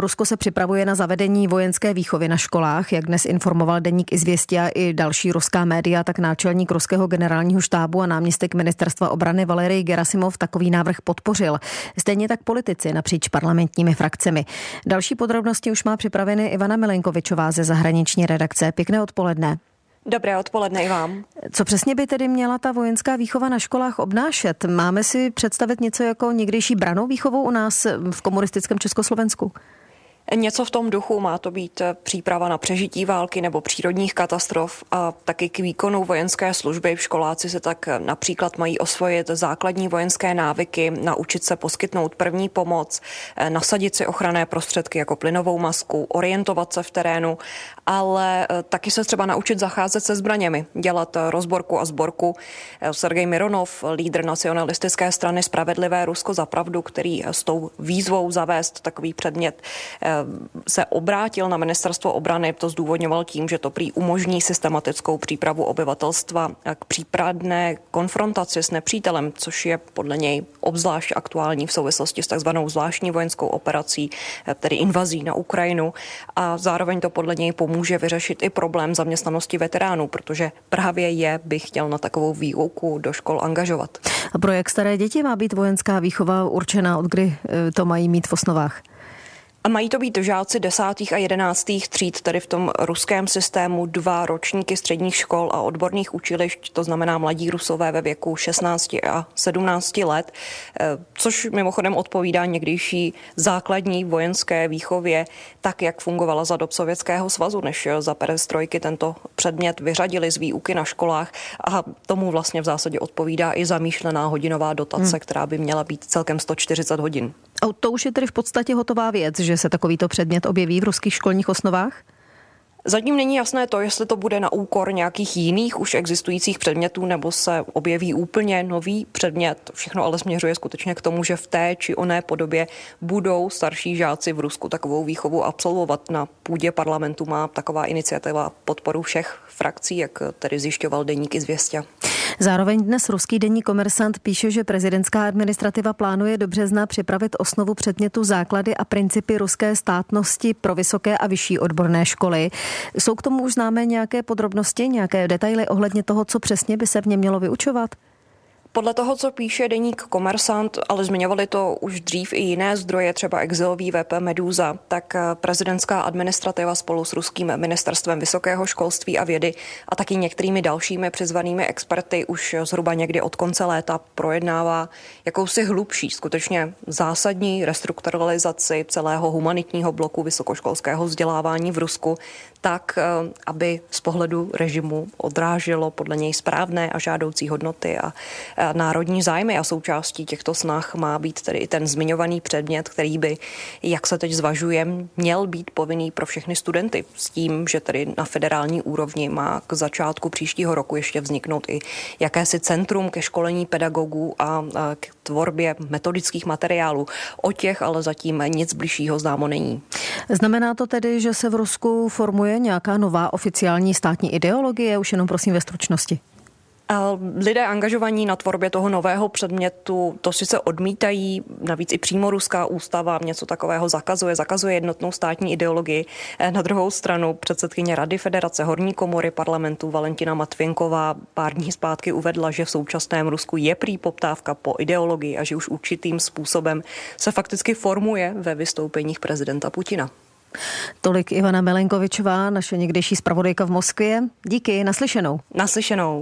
Rusko se připravuje na zavedení vojenské výchovy na školách, jak dnes informoval deník Izvěstia i další ruská média, tak náčelník ruského generálního štábu a náměstek ministerstva obrany Valery Gerasimov takový návrh podpořil. Stejně tak politici napříč parlamentními frakcemi. Další podrobnosti už má připraveny Ivana Milenkovičová ze zahraniční redakce. Pěkné odpoledne. Dobré odpoledne i vám. Co přesně by tedy měla ta vojenská výchova na školách obnášet? Máme si představit něco jako někdejší branou výchovu u nás v komunistickém Československu? Něco v tom duchu má to být eh, příprava na přežití války nebo přírodních katastrof a taky k výkonu vojenské služby. Školáci se tak eh, například mají osvojit základní vojenské návyky, naučit se poskytnout první pomoc, eh, nasadit si ochranné prostředky jako plynovou masku, orientovat se v terénu, ale taky se třeba naučit zacházet se zbraněmi, dělat rozborku a sborku. Sergej Mironov, lídr nacionalistické strany Spravedlivé Rusko za pravdu, který s tou výzvou zavést takový předmět se obrátil na ministerstvo obrany, to zdůvodňoval tím, že to prý umožní systematickou přípravu obyvatelstva k případné konfrontaci s nepřítelem, což je podle něj obzvlášť aktuální v souvislosti s takzvanou zvláštní vojenskou operací, tedy invazí na Ukrajinu. A zároveň to podle něj pomůže vyřešit i problém zaměstnanosti veteránů, protože právě je by chtěl na takovou výuku do škol angažovat. A pro jak staré děti má být vojenská výchova určená, od kdy eh, to mají mít v osnovách? A mají to být žáci desátých a jedenáctých tříd, tedy v tom ruském systému dva ročníky středních škol a odborných učilišť, to znamená mladí rusové ve věku 16 a 17 let, eh, což mimochodem odpovídá někdejší základní vojenské výchově, tak jak fungovala za dob Sovětského svazu, než za perestrojky tento předmět vyřadili z výuky na školách a tomu vlastně v zásadě odpovídá i zamýšlená hodinová dotace, hmm. která by měla být celkem 140 hodin. A to už je tedy v podstatě hotová věc, že se takovýto předmět objeví v ruských školních osnovách? Zatím není jasné to, jestli to bude na úkor nějakých jiných už existujících předmětů, nebo se objeví úplně nový předmět. Všechno ale směřuje skutečně k tomu, že v té či oné podobě budou starší žáci v Rusku takovou výchovu absolvovat. Na půdě parlamentu má taková iniciativa podporu všech frakcí, jak tedy zjišťoval deník Izvěstě. Zároveň dnes ruský denní komersant píše, že prezidentská administrativa plánuje do března připravit osnovu předmětu základy a principy ruské státnosti pro vysoké a vyšší odborné školy. Jsou k tomu už známé nějaké podrobnosti, nějaké detaily ohledně toho, co přesně by se v něm mělo vyučovat? Podle toho, co píše deník Komersant, ale zmiňovali to už dřív i jiné zdroje, třeba exilový VP Meduza, tak eh, prezidentská administrativa spolu s ruským ministerstvem vysokého školství a vědy a taky některými dalšími přizvanými experty už zhruba někdy od konce léta projednává jakousi hlubší, skutečně zásadní restrukturalizaci celého humanitního bloku vysokoškolského vzdělávání v Rusku, tak, eh, aby z pohledu režimu odráželo podle něj správné a žádoucí hodnoty a národní zájmy a součástí těchto snah má být tedy i ten zmiňovaný předmět, který by, jak se teď zvažuje, měl být povinný pro všechny studenty s tím, že tedy na federální úrovni má k začátku příštího roku ještě vzniknout i jakési centrum ke školení pedagogů a k tvorbě metodických materiálů. O těch ale zatím nic bližšího známo není. Znamená to tedy, že se v Rusku formuje nějaká nová oficiální státní ideologie? Už jenom prosím ve stručnosti. Lidé angažovaní na tvorbě toho nového předmětu to sice odmítají, navíc i přímo ruská ústava něco takového zakazuje, zakazuje jednotnou státní ideologii. Eh, na druhou stranu předsedkyně Rady Federace Horní komory parlamentu Valentina Matvinková pár dní zpátky uvedla, že v současném Rusku je prý poptávka po ideologii a že už určitým způsobem se fakticky formuje ve vystoupeních prezidenta Putina. Tolik Ivana Melenkovičová, naše někdejší zpravodajka v Moskvě. Díky, naslyšenou. Naslyšenou.